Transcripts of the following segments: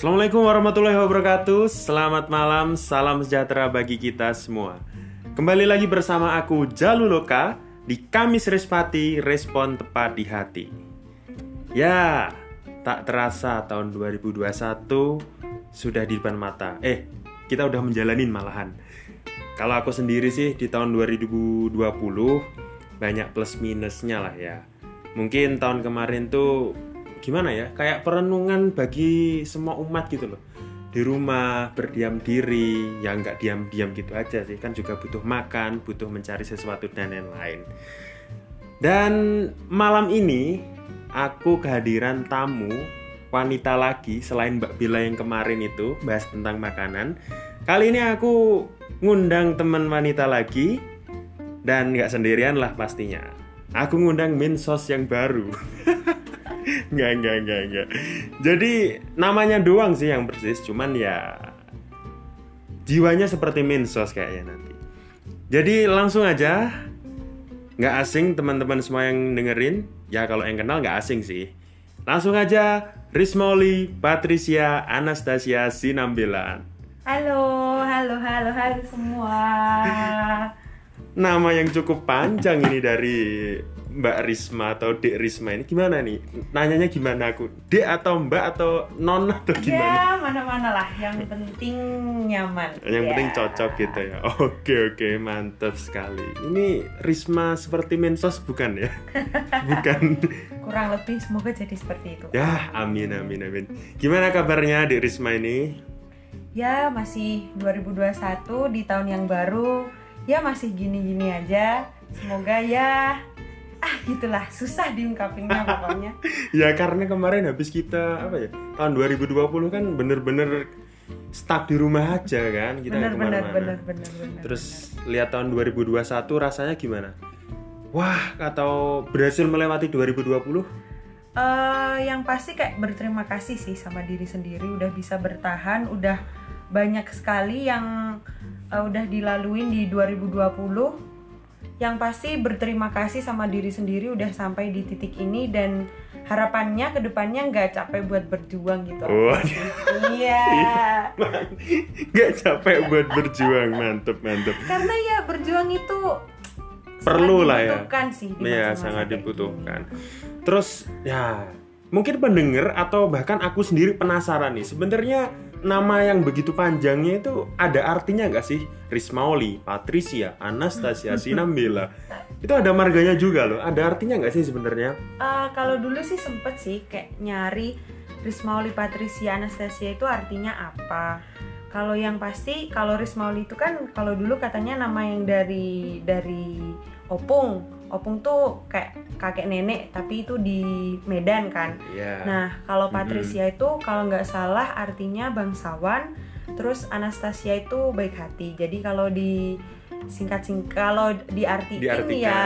Assalamualaikum warahmatullahi wabarakatuh. Selamat malam, salam sejahtera bagi kita semua. Kembali lagi bersama aku Jaluloka Di Kamis Respati, respon tepat di hati. Ya, tak terasa tahun 2021 Sudah di depan mata. Eh, kita udah menjalanin malahan. Kalau aku sendiri sih di tahun 2020 Banyak plus minusnya lah ya. Mungkin tahun kemarin tuh gimana ya kayak perenungan bagi semua umat gitu loh. Di rumah berdiam diri ya nggak diam-diam gitu aja sih. Kan juga butuh makan butuh mencari sesuatu dan lain-lain dan malam ini aku kehadiran tamu wanita lagi selain Mbak Bila yang kemarin itu bahas tentang makanan. Kali ini aku ngundang teman wanita lagi dan nggak sendirian lah pastinya. Aku ngundang Minsos yang baru Enggak, enggak, enggak, enggak. Jadi namanya doang sih yang persis, cuman ya jiwanya seperti Minsos kayaknya nanti. Jadi langsung aja, nggak asing teman-teman semua yang dengerin, ya kalau yang kenal nggak asing sih. Langsung aja, Rismoli, Patricia, Anastasia, Sinambilan. Halo, halo, halo, halo semua. Nama yang cukup panjang ini dari Mbak Risma atau Dek Risma ini gimana nih? Nanyanya gimana aku? Dek atau Mbak atau Non atau gimana? Ya, mana-mana lah. Yang penting nyaman. Yang Ya. penting cocok gitu ya. Oke oke mantap sekali. Ini Risma seperti Mensos bukan ya? bukan. Kurang lebih semoga jadi seperti itu. Ya amin amin amin. Gimana kabarnya Dek Risma ini? Ya, masih 2021 di tahun yang baru. Ya masih gini-gini aja. Semoga ya ah gitulah susah diungkapinnya pokoknya. Ya karena kemarin habis kita apa ya tahun 2020 kan bener-bener stuck di rumah aja kan kita Bener bener ke mana-mana. bener bener bener. Terus lihat tahun 2021 rasanya gimana? Wah, atau berhasil melewati 2020? Eh, yang pasti kayak berterima kasih sih sama diri sendiri udah bisa bertahan, udah banyak sekali yang eh, udah dilaluin di 2020. Yang pasti berterima kasih sama diri sendiri udah sampai di titik ini dan harapannya ke depannya nggak capek buat berjuang gitu. Oh. Iya. Gak capek buat berjuang, mantep mantep. Karena ya berjuang itu Perlu lah ya. dibutuhkan sih di Iya, masa-masa sangat dibutuhkan. Terus ya mungkin pendengar atau bahkan aku sendiri penasaran nih. Sebenarnya nama yang begitu panjangnya itu ada artinya nggak sih? Rismauli, Patricia, Anastasia, Sinambela. Itu ada marganya juga loh. Ada artinya nggak sih sebenarnya? Eh, kalau dulu sih sempet sih kayak nyari Rismauli Patricia Anastasia itu artinya apa? Kalau yang pasti kalau Rismauli itu kan kalau dulu katanya nama yang dari dari Opung. Opung tuh kayak kakek nenek tapi itu di Medan kan. Iya. Nah, kalau. Patricia itu kalau nggak salah artinya bangsawan, terus Anastasia itu baik hati. Jadi kalau di singkat singkat kalau diartikan Diartikan. ya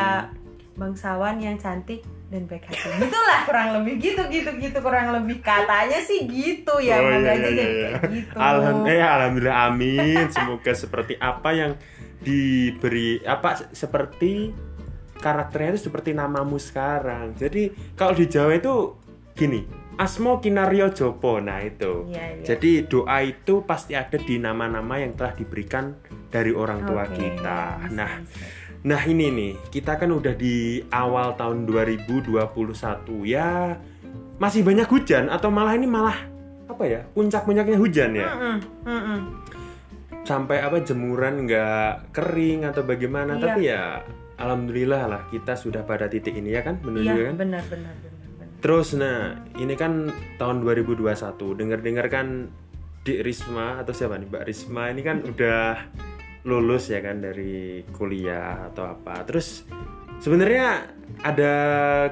bangsawan yang cantik dan baik hati. Gitulah kurang lebih gitu gitu gitu kurang lebih katanya sih gitu ya. Oh, iya, iya, iya. kayak gitu. Alham- eh, alhamdulillah amin. Semoga seperti apa yang diberi apa se- seperti karakternya itu seperti namamu sekarang. Jadi kalau di Jawa itu gini, Asmo Kinario Jopo. Nah, itu. Iya, iya. Jadi doa itu pasti ada di nama-nama yang telah diberikan dari orang tua Oke, kita. Nah. Nah ini nih, kita kan udah di awal tahun 2021 ya masih banyak hujan atau malah ini malah apa ya puncak-puncaknya hujan ya Mm-mm, mm-mm. Sampai apa jemuran nggak kering atau bagaimana. Iya. tapi ya alhamdulillah lah kita sudah pada titik ini ya kan menuju Iya, kan? benar benar benar benar. terus nah ini kan tahun 2021 dengar-dengar kan Dik Risma atau siapa nih? Mbak Risma ini kan udah lulus ya kan dari kuliah atau apa. Terus sebenarnya ada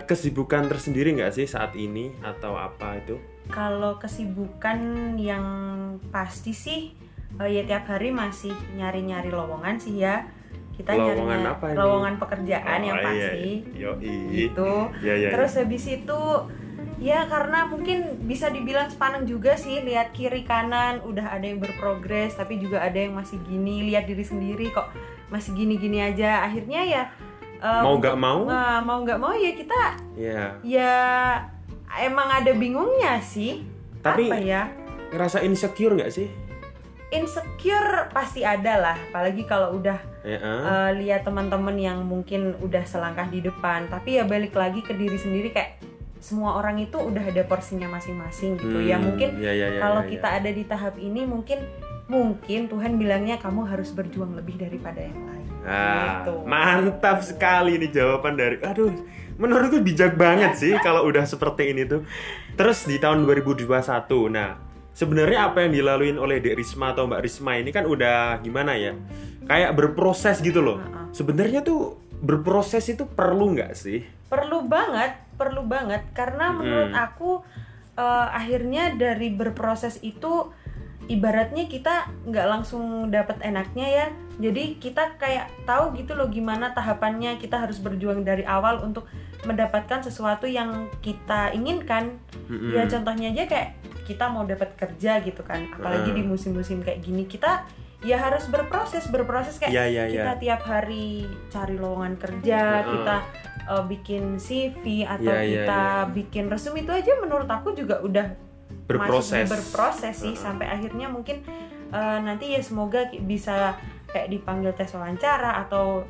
kesibukan tersendiri nggak sih saat ini atau apa itu? Kalau kesibukan yang pasti sih eh, ya tiap hari masih nyari-nyari lowongan sih ya. Kita Lowongan nyari apa ini? lowongan pekerjaan yang Oh, iya, pasti. yoi. Gitu. ya ya Terus habis itu ya karena mungkin bisa dibilang sepaneng juga sih lihat kiri kanan udah ada yang berprogres tapi juga ada yang masih gini lihat diri sendiri kok masih gini-gini aja akhirnya ya eh, mau nggak mau Nah, mau nggak mau ya kita ya ya emang ada bingungnya sih Tapi- apa ya ngerasa insecure nggak sih insecure pasti ada lah apalagi kalau udah ya, ah. uh, lihat teman-teman yang mungkin udah selangkah di depan tapi ya balik lagi ke diri sendiri kayak semua orang itu udah ada porsinya masing-masing gitu ya Hmm, mungkin ya, ya, ya, kalau ya, ya. kita ada di tahap ini mungkin mungkin Tuhan bilangnya kamu harus berjuang lebih daripada yang lain Ah, Gitu. mantap sekali nih jawaban dari aduh menurutku bijak banget sih kalau udah seperti ini tuh terus di tahun 2021 nah sebenarnya apa yang dilaluin oleh Dek Risma atau Mbak Risma ini kan udah gimana ya? Kayak berproses gitu loh. Sebenarnya tuh berproses itu perlu nggak sih? Perlu banget perlu banget. Karena menurut Mm. aku eh, akhirnya dari berproses itu ibaratnya kita nggak langsung dapat enaknya ya jadi kita kayak tahu gitu loh gimana tahapannya kita harus berjuang dari awal untuk mendapatkan sesuatu yang kita inginkan Mm-mm. ya contohnya aja kayak kita mau dapat kerja gitu kan apalagi Mm. di musim-musim kayak gini kita ya harus berproses berproses kayak Iya, iya, kita iya. tiap hari cari lowongan kerja Heeh. kita uh, bikin CV atau Iya, iya, kita iya. bikin resume itu aja menurut aku juga udah berproses masih berproses sih Heeh. sampai akhirnya mungkin uh, nanti ya semoga bisa kayak dipanggil tes wawancara atau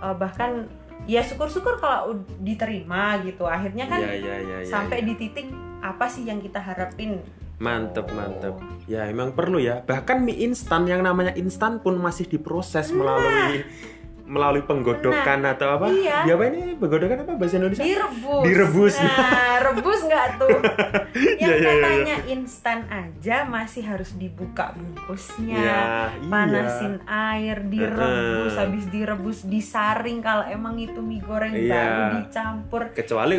uh, bahkan ya syukur-syukur kalau diterima gitu akhirnya kan iya, iya, iya, sampai iya. di titik apa sih yang kita harapin Mantep, Oh. mantep. Ya emang perlu ya. Bahkan mie instan yang namanya instan pun masih diproses melalui melalui penggodokan atau apa? Iya. Di apa ini? Penggodokan apa bahasa Indonesia? direbus Direbus. nah rebus nggak tuh yang Iya, iya, iya, katanya instan aja masih harus dibuka bungkusnya iya. panasin air direbus Heeh. habis direbus disaring kalau emang itu mie goreng Iya. baru dicampur Kecuali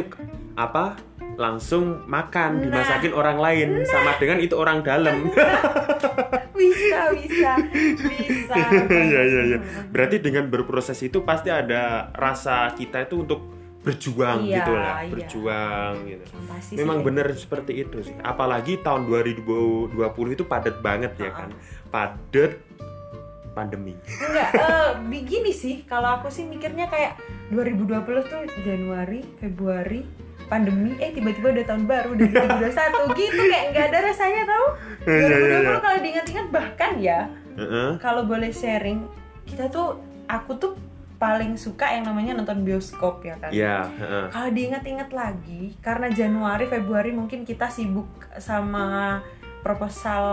apa? Langsung makan Nah. dimasakin orang lain sama dengan itu orang dalam. bisa bisa bisa Iya iya iya. Berarti dengan berproses itu pasti ada rasa kita itu untuk berjuang Iya, gitu lah, iya. berjuang gitu. Pasti Memang kayak bener seperti itu sih. Apalagi tahun 2020 itu padat banget ya kan. Padat pandemi. Enggak, eh, begini sih kalau aku sih mikirnya kayak 2020 tuh Januari, Februari, pandemi, eh tiba-tiba udah tahun baru udah 2021 gitu kayak nggak ada rasanya tau. Iya, iya, 2020 iya. kalau diingat-ingat bahkan ya Heeh. kalau boleh sharing kita tuh aku tuh paling suka yang namanya nonton bioskop ya kan. Iya, heeh. Kalau diingat-ingat lagi karena Januari, Februari mungkin kita sibuk sama proposal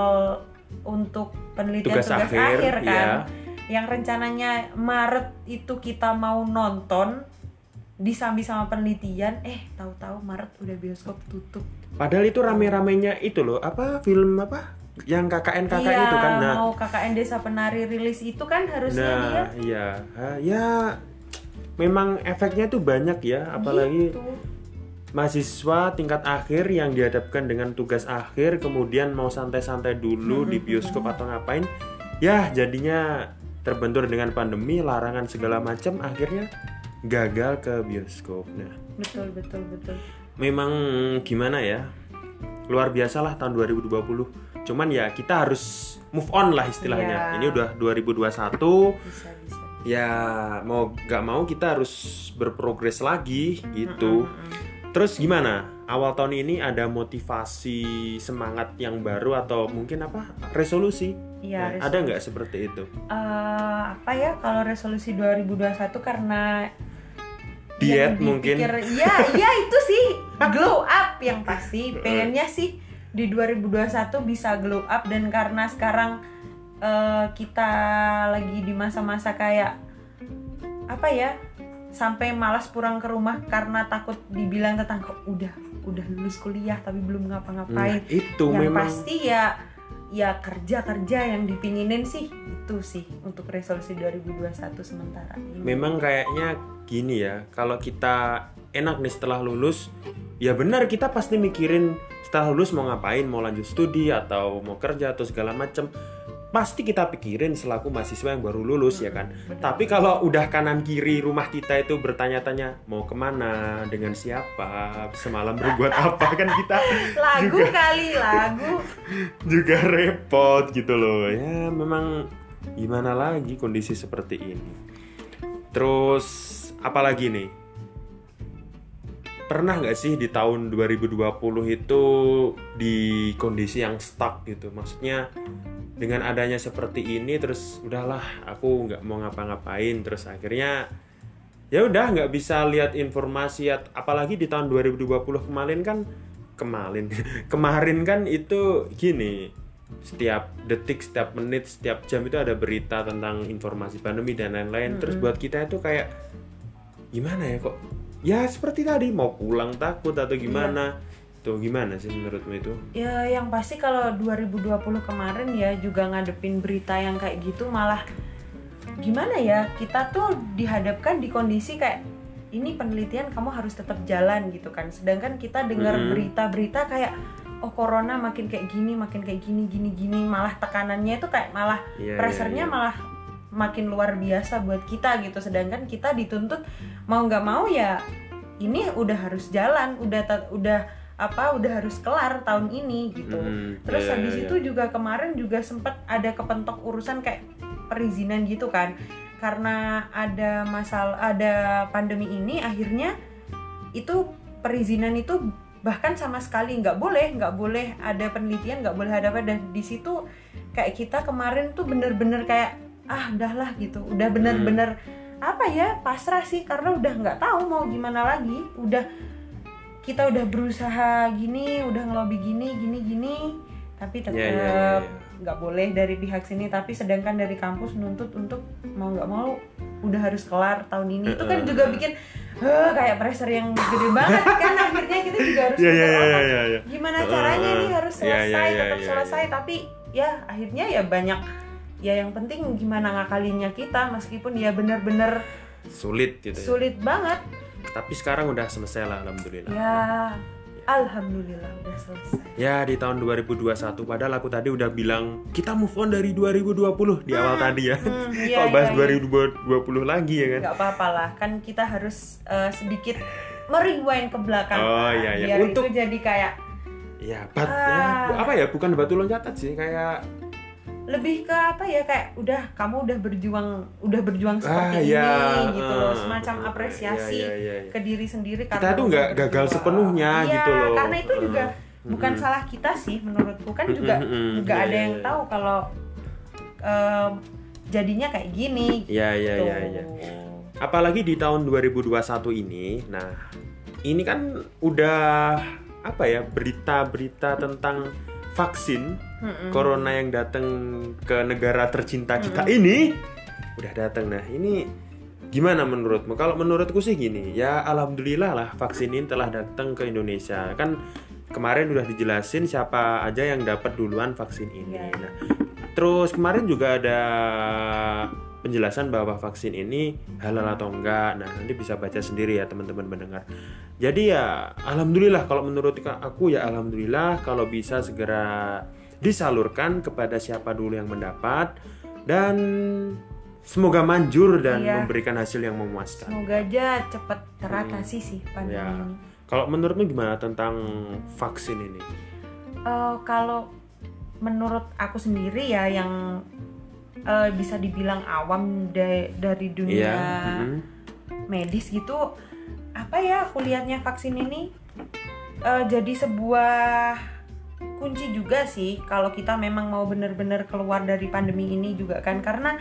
untuk penelitian Tugas tugas, akhir, akhir, kan. iya. Yang rencananya Maret itu kita mau nonton disambi sama penelitian, eh tahu-tahu Maret udah bioskop tutup. Padahal itu rame-ramenya itu loh, apa film apa? Yang KKN KKN iya, itu kan. Nah, mau KKN Desa Penari rilis itu kan harusnya dia nah iya. Ah, ya memang efeknya tuh banyak ya, apalagi gitu. mahasiswa tingkat akhir yang dihadapkan dengan tugas akhir kemudian mau santai-santai dulu di bioskop atau ngapain ya jadinya terbentur dengan pandemi larangan segala macam akhirnya gagal ke bioskop. Nah Betul betul betul. memang gimana ya? Luar biasa lah tahun 2020 cuman ya kita harus move on lah istilahnya. Iya. ini udah 2021 Bisa bisa. ya mau gak mau kita harus berprogres lagi gitu Terus gimana? Awal tahun ini ada motivasi semangat yang baru atau mungkin apa? Resolusi? Iya, Nah, ada nggak seperti itu? Eh, apa ya kalau resolusi 2021 karena Diet mungkin? dipikir- ya ya itu sih glow up yang pasti pengennya sih di 2021 bisa glow up dan karena sekarang eh, kita lagi di masa-masa kayak apa ya sampai malas pulang ke rumah karena takut dibilang tetangga udah udah lulus kuliah tapi belum Nah, ngapa-ngapain itu yang memang pasti ya ya kerja kerja yang dipinginin sih itu sih untuk resolusi 2021 sementara ini. memang kayaknya gini ya. Kalau kita enak nih setelah lulus, ya benar kita pasti mikirin setelah lulus mau ngapain, mau lanjut studi atau mau kerja atau segala macam. Pasti kita pikirin selaku mahasiswa yang baru lulus ya kan. Tapi kalau udah kanan kiri rumah kita itu bertanya-tanya mau ke mana, dengan siapa, semalam berbuat apa kan kita lagu juga kali lagu juga repot gitu loh. Ya memang gimana lagi kondisi seperti ini. Terus apalagi nih? pernah nggak sih di tahun 2020 itu di kondisi yang stuck gitu maksudnya dengan adanya seperti ini terus udahlah aku nggak mau ngapa-ngapain. Terus akhirnya ya udah nggak bisa lihat informasi apalagi di tahun 2020 kemarin kan kemarin kemarin kan itu gini setiap detik setiap menit setiap jam itu ada berita tentang informasi pandemi dan lain-lain. Terus buat kita itu kayak gimana ya kok? Ya seperti tadi mau pulang takut atau gimana tuh gimana sih menurutmu itu Ya yang pasti kalau 2020 kemarin ya juga ngadepin berita yang kayak gitu malah gimana ya kita tuh dihadapkan di kondisi kayak ini penelitian kamu harus tetap jalan gitu kan sedangkan kita dengar Mm-mm. berita-berita kayak oh corona makin kayak gini makin kayak gini gini gini malah tekanannya itu kayak malah Iya, pressernya iya, iya. malah makin luar biasa buat kita gitu sedangkan kita dituntut mau nggak mau ya ini udah harus jalan udah udah apa udah harus kelar tahun ini gitu. Mm-mm. terus Iya, habis iya, itu juga kemarin juga sempat ada kepentok urusan kayak perizinan gitu kan. Karena ada masalah ada pandemi ini akhirnya itu perizinan itu bahkan sama sekali nggak boleh nggak boleh ada penelitian nggak boleh ada apa. Dan di situ kayak kita kemarin tuh bener-bener kayak ah udahlah gitu. Udah bener-bener apa ya pasrah sih karena udah nggak tahu mau gimana lagi. Udah kita udah berusaha gini udah ngelobi gini gini gini tapi tetap Iya, iya, iya, iya. nggak boleh dari pihak sini. Tapi sedangkan dari kampus nuntut untuk mau nggak mau udah harus kelar tahun ini. Itu kan juga bikin "Heh," kayak pressure yang gede banget. Kan akhirnya kita juga harus Iya, iya, mikir, iya, "Oh, iya, iya. gimana caranya ini harus Iya, iya, selesai iya, tetap iya, selesai. tapi ya akhirnya ya banyak ya yang penting gimana ngakalinnya kita meskipun ya bener-bener sulit gitu ya. sulit banget tapi sekarang udah selesai lah alhamdulillah ya alhamdulillah udah selesai Ya di tahun 2021 padahal aku tadi udah bilang kita move on dari 2020 di awal tadi ya. Hmm, iya, Kok bahas iya, iya. 2020 lagi ya kan? nggak apa-apa lah kan kita harus eh, sedikit merewind ke belakang Oh, kan, iya, iya. biar Untuk- itu jadi kayak Iya, bat, Ah. ya, apa ya? Bukan batu loncatan sih, kayak lebih ke apa ya kayak udah kamu udah berjuang udah berjuang ah seperti ya, ini gitu loh ah, semacam ah, apresiasi iya, iya, iya. ke diri sendiri Kita karena tuh udah nggak gagal sepenuhnya Iya, gitu loh. karena itu juga Mm, bukan mm. salah kita sih menurutku kan juga mm. nggak Iya, ada iya, yang iya. tahu kalau em, jadinya kayak gini Iya, iya, gitu. iya, iya. Apalagi di tahun 2021 ini. Nah, ini kan udah apa ya? Berita-berita tentang vaksin Mm-mm. corona yang datang ke negara tercinta kita ini udah datang nah ini gimana menurutmu? Kalau menurutku sih gini ya alhamdulillah lah vaksin ini telah datang ke Indonesia. Kan kemarin udah dijelasin siapa aja yang dapat duluan vaksin ini. Iya. nah terus kemarin juga ada penjelasan bahwa vaksin ini halal atau enggak. Nah nanti bisa baca sendiri ya teman-teman mendengar jadi ya alhamdulillah kalau menurut aku ya alhamdulillah kalau bisa segera disalurkan kepada siapa dulu yang mendapat dan semoga manjur dan Iya. memberikan hasil yang memuaskan. semoga aja cepet teratasi sih pandemi Ya. ini Kalau menurutmu gimana tentang vaksin ini? Eh, kalau menurut aku sendiri ya yang eh, bisa dibilang awam da- dari dunia Iya. mhm. medis gitu apa ya aku lihatnya vaksin ini eh, jadi sebuah kunci juga sih kalau kita memang mau benar-benar keluar dari pandemi ini juga kan. Karena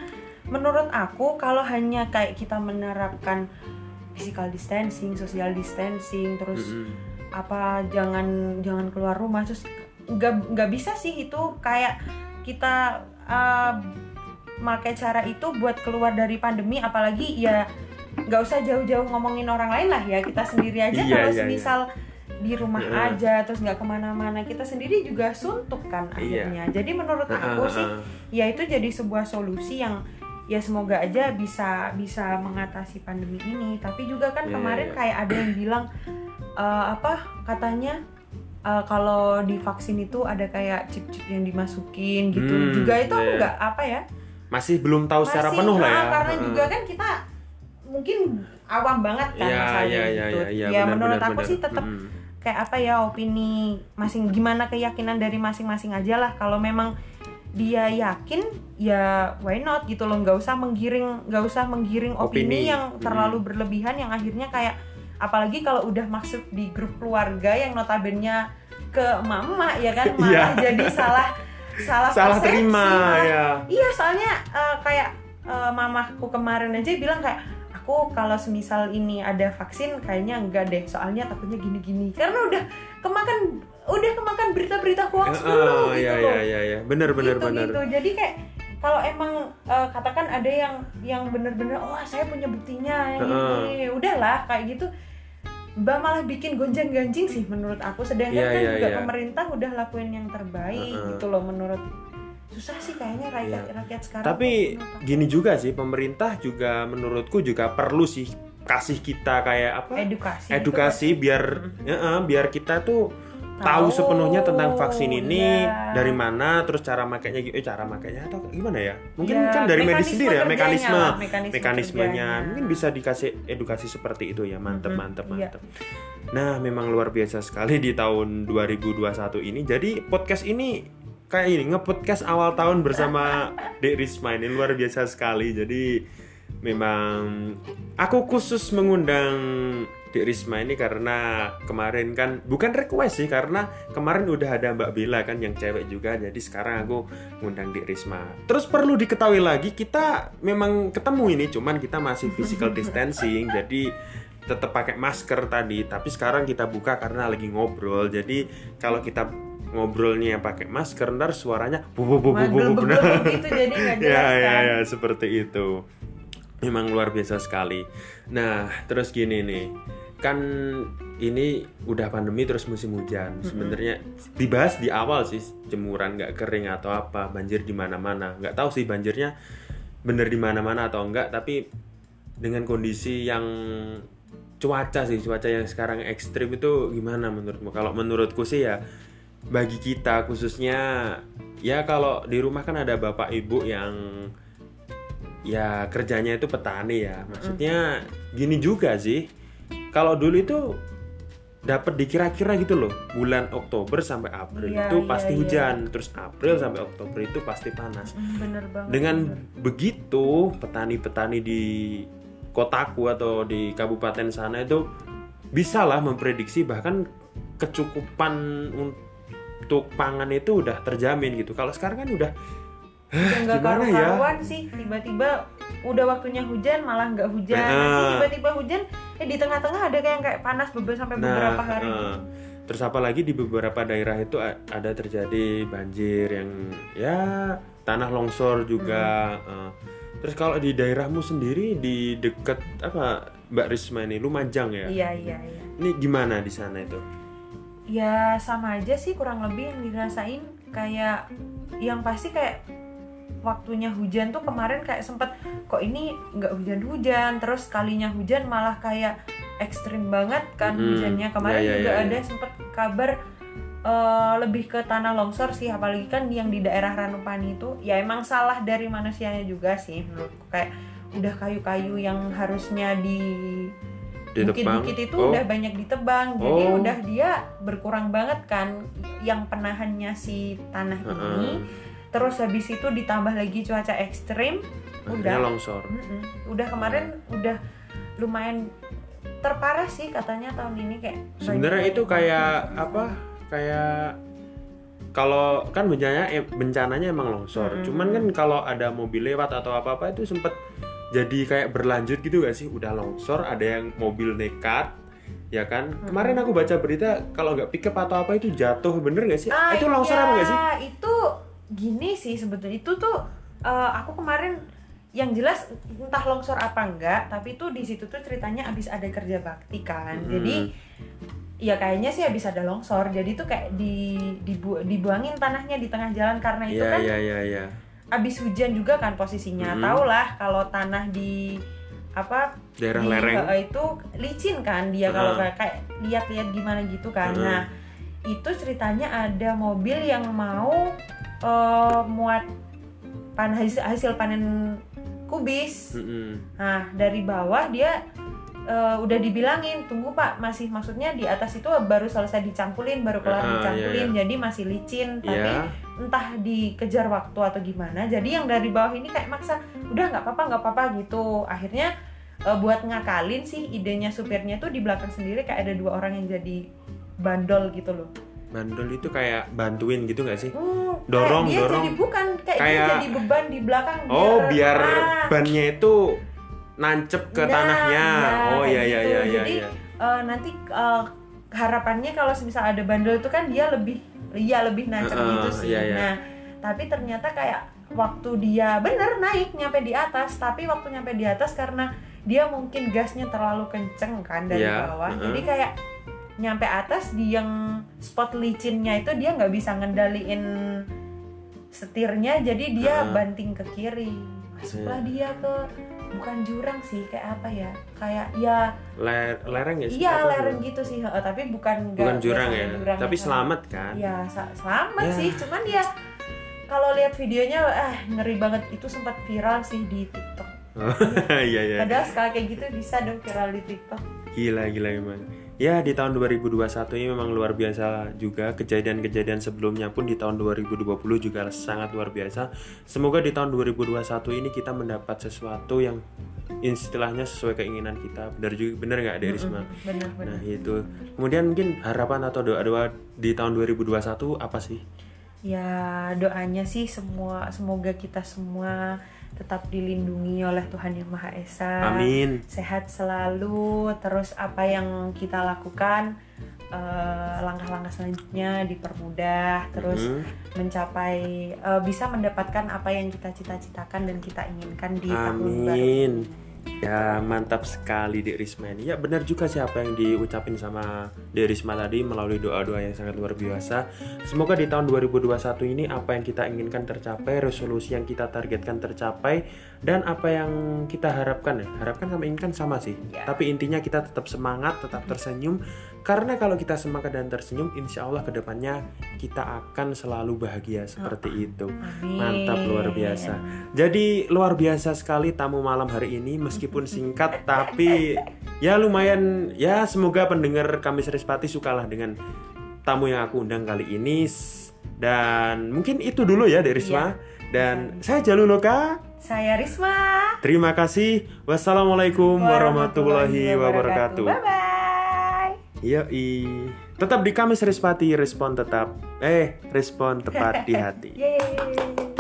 menurut aku kalau hanya kayak kita menerapkan physical distancing, social distancing, terus Mhm. apa jangan jangan keluar rumah terus nggak nggak bisa sih itu kayak kita uh, pakai cara itu buat keluar dari pandemi. Apalagi ya nggak usah jauh-jauh ngomongin orang lain lah ya kita sendiri aja Iya, kalau iya, semisal di rumah Iya. aja terus nggak ke mana-mana kita sendiri juga suntuk kan Iya. akhirnya jadi menurut aku sih ya itu jadi sebuah solusi yang ya semoga aja bisa bisa mengatasi pandemi ini tapi juga kan Iya, kemarin iya. kayak ada yang bilang eh, apa katanya eh, kalau di vaksin itu ada kayak chip-chip yang dimasukin gitu Hmm, juga itu aku iya. nggak apa ya masih belum tahu secara Masih, penuh lah ah, ya. karena Heeh. juga kan kita mungkin awam banget kan Iya, misalnya iya, iya, gitu iya, iya, ya benar, menurut benar, aku benar. sih tetap Mhm. Kayak apa ya opini masing gimana keyakinan dari masing-masing aja lah. Kalau memang dia yakin ya why not gitu loh. Nggak usah menggiring nggak usah menggiring opini, Opini. yang terlalu berlebihan yang akhirnya kayak apalagi kalau udah masuk di grup keluarga yang notabene ke mama ya kan? Malah Iya. jadi salah salah salah persepsi, terima malah- ya Iya, soalnya eh, kayak eh, mamaku kemarin aja bilang kayak aku kalau semisal ini ada vaksin kayaknya enggak deh, soalnya takutnya gini-gini. Karena udah kemakan udah kemakan berita-berita hoax dulu oh gitu ya loh. ya ya ya benar benar gitu, benar gitu. Jadi kayak kalau emang eh, katakan ada yang yang bener-bener oh saya punya buktinya ini udahlah kayak gitu Mbak malah bikin gonjang ganjing sih menurut aku sedangkan Iya, kan iya, juga iya. pemerintah udah lakuin yang terbaik Heeh. gitu loh menurut susah sih kayaknya rakyat rakyat sekarang Tapi gini juga sih pemerintah juga menurutku juga perlu sih kasih kita kayak apa? Edukasi edukasi gitu biar ya, eh, biar kita tuh tahu Tahu, sepenuhnya tentang vaksin ini iya. dari mana terus cara makainya eh cara makainya atau gimana ya? Mungkin Ya, kan dari medis sendiri ya mekanisme lah, mekanisme mekanismenya. kerjanya. mungkin bisa dikasih edukasi seperti itu ya mantep Mhm, mantep iya. mantep. Nah memang luar biasa sekali di tahun 2021 ini. Jadi podcast ini kayak ini nge-podcast awal tahun bersama Dek Risma ini luar biasa sekali jadi memang aku khusus mengundang Dek Risma ini karena kemarin kan bukan request sih karena kemarin udah ada Mbak Bella kan yang cewek juga jadi sekarang aku ngundang Dek Risma. Terus perlu diketahui lagi kita memang ketemu ini cuman kita masih physical distancing jadi tetap pakai masker tadi tapi sekarang kita buka karena lagi ngobrol jadi kalau kita ngobrolnya pakai masker ntar suaranya bu bu bu bu bu bu gitu jadi nggak jelas ya, ya, kan ya, seperti itu. Memang luar biasa sekali. Nah, terus gini nih, kan ini udah pandemi terus musim hujan. Sebenarnya dibahas di awal sih jemuran nggak kering atau apa, banjir di mana-mana. Nggak tahu sih banjirnya bener di mana-mana atau enggak, tapi dengan kondisi yang cuaca sih, cuaca yang sekarang ekstrim itu gimana menurutmu? Kalau menurutku sih ya bagi kita khususnya ya kalau di rumah kan ada bapak ibu yang ya kerjanya itu petani ya. Maksudnya gini juga sih. Kalau dulu itu dapat dikira-kira gitu loh bulan Oktober sampai April Iya, itu pasti iya. hujan. Terus April sampai Oktober itu pasti panas. Hmm, bener banget dengan bener. begitu petani-petani di kotaku atau di kabupaten sana itu bisalah memprediksi bahkan kecukupan untuk pangan itu udah terjamin gitu. Kalau sekarang kan udah nggak gimana ya? sih tiba-tiba udah waktunya hujan malah nggak hujan Nah. Nanti tiba-tiba hujan eh di tengah-tengah ada kayak kayak panas beberapa sampai beberapa hari eh, terus apalagi di beberapa daerah itu ada terjadi banjir yang ya tanah longsor juga. Hmm. eh. terus kalau di daerahmu sendiri di deket apa Mbak Risma ini Lumajang ya? iya iya iya Ini gimana di sana itu? Ya sama aja sih kurang lebih yang dirasain kayak yang pasti kayak waktunya hujan tuh kemarin kayak sempet kok ini nggak hujan-hujan terus kalinya hujan malah kayak ekstrim banget kan Mm-mm. hujannya kemarin Ya, ya, juga ya, ya. ada sempet kabar eh, lebih ke tanah longsor sih apalagi kan yang di daerah Ranupani itu ya emang salah dari manusianya juga sih menurutku kayak udah kayu-kayu yang harusnya di? Bukit-bukit itu Oh. udah banyak ditebang jadi Oh. udah dia berkurang banget kan yang penahannya si tanah ini Heeh. terus habis itu ditambah lagi cuaca ekstrim Akhirnya udah longsor. Mm-mm. udah kemarin udah lumayan terparah sih katanya tahun ini kayak Sebenarnya itu kayak apa? Kayak kalau kan bencananya eh, bencananya emang longsor. Mm-mm. Cuman kan kalau ada mobil lewat atau apa-apa itu sempet jadi kayak berlanjut gitu gak sih? Udah longsor, ada yang mobil nekat ya kan? Kemarin aku baca berita kalau nggak pickup atau apa itu jatuh bener gak sih? Ah, itu longsor iya, apa gak sih? itu gini sih sebetulnya. Itu tuh eh, aku kemarin yang jelas entah longsor apa enggak tapi tuh di situ tuh ceritanya abis ada kerja bakti kan. Hmm. jadi ya kayaknya sih habis ada longsor. Jadi tuh kayak di dibu, dibuangin tanahnya di tengah jalan karena itu Iya kan iya iya iya abis hujan juga kan posisinya Hmm. tau lah kalau tanah di apa daerah di, lereng eh, itu licin kan dia kalau Ah. kayak lihat-lihat gimana gitu kan Ah. nah itu ceritanya ada mobil yang mau eh, muat pan hasil, hasil panen kubis Mm-mm. nah dari bawah dia eh, udah dibilangin tunggu pak masih maksudnya di atas itu baru selesai dicampulin baru kelar Ah, iya, dicampulin jadi masih licin tapi Iya. entah dikejar waktu atau gimana jadi yang dari bawah ini kayak maksa udah nggak apa-apa nggak apa-apa gitu akhirnya eh, buat ngakalin sih idenya supirnya tuh di belakang sendiri kayak ada dua orang yang jadi bandol gitu loh. Bandol itu kayak bantuin gitu nggak sih? Hmm, Dorong, kayak dia dorong. jadi bukan kayak, dia Kayak- jadi beban di belakang Oh, biar Ah, bannya itu nancep ke Nah, tanahnya. nah, oh iya iya gitu. iya iya. Jadi, iya. eh, nanti eh, harapannya kalau misal ada bandel itu kan dia lebih iya lebih nancep Heeh, gitu sih. iya, iya. Nah, tapi ternyata kayak waktu dia bener naik nyampe di atas, tapi waktu nyampe di atas karena dia mungkin gasnya terlalu kenceng kan dari Iya, bawah. heeh. Jadi kayak nyampe atas di yang spot licinnya itu dia nggak bisa ngendaliin setirnya jadi dia Heeh. banting ke kiri masuklah dia ke bukan jurang sih kayak apa ya kayak ya Le- lereng ya sih? iya lereng tuh? gitu sih tapi bukan Bukan nggak jurang ya. jurang Tapi yang selamat kan? Iya, sa- selamat Ya. sih. Cuman ya kalau lihat videonya eh ngeri banget itu sempat viral sih di TikTok. Iya iya. Padahal sekali kayak gitu bisa dong viral di TikTok. Gila gila emang. Ya di tahun 2021 ini memang luar biasa juga kejadian-kejadian sebelumnya pun di tahun 2020 juga sangat luar biasa. Semoga di tahun 2021 ini kita mendapat sesuatu yang istilahnya sesuai keinginan kita. Benar juga benar nggak dari? Benar-benar. Nah itu. Kemudian mungkin harapan atau doa-doa di tahun 2021 apa sih? Ya doanya sih semua semoga kita semua tetap dilindungi oleh Tuhan Yang Maha Esa. Amin. Sehat selalu. Terus apa yang kita lakukan eh, langkah-langkah selanjutnya dipermudah. Terus Hmm. mencapai eh, bisa mendapatkan apa yang kita cita-citakan dan kita inginkan di tahun baru. Amin. Ya mantap sekali Dek Risma ini. Ya benar juga sih apa yang diucapin sama Dek Risma tadi melalui doa-doa yang sangat luar biasa. Semoga di tahun 2021 ini apa yang kita inginkan tercapai, resolusi yang kita targetkan tercapai, dan apa yang kita harapkan ya. Harapkan sama inginkan sama sih. Ya. Tapi intinya kita tetap semangat, tetap tersenyum. Karena kalau kita semangat dan tersenyum, insya Allah ke depannya kita akan selalu bahagia seperti itu. Amin. Mantap luar biasa. Jadi luar biasa sekali tamu malam hari ini meskipun singkat tapi ya lumayan ya semoga pendengar kami Serispati sukalah dengan tamu yang aku undang kali ini dan mungkin itu dulu ya dari Risma dan saya Jaluloka. Saya Risma. Terima kasih. Wassalamualaikum warahmatullahi wabarakatuh. Bye bye. Yoi. Tetap di kami Serispati respon tetap eh respon tepat di hati. Yeay.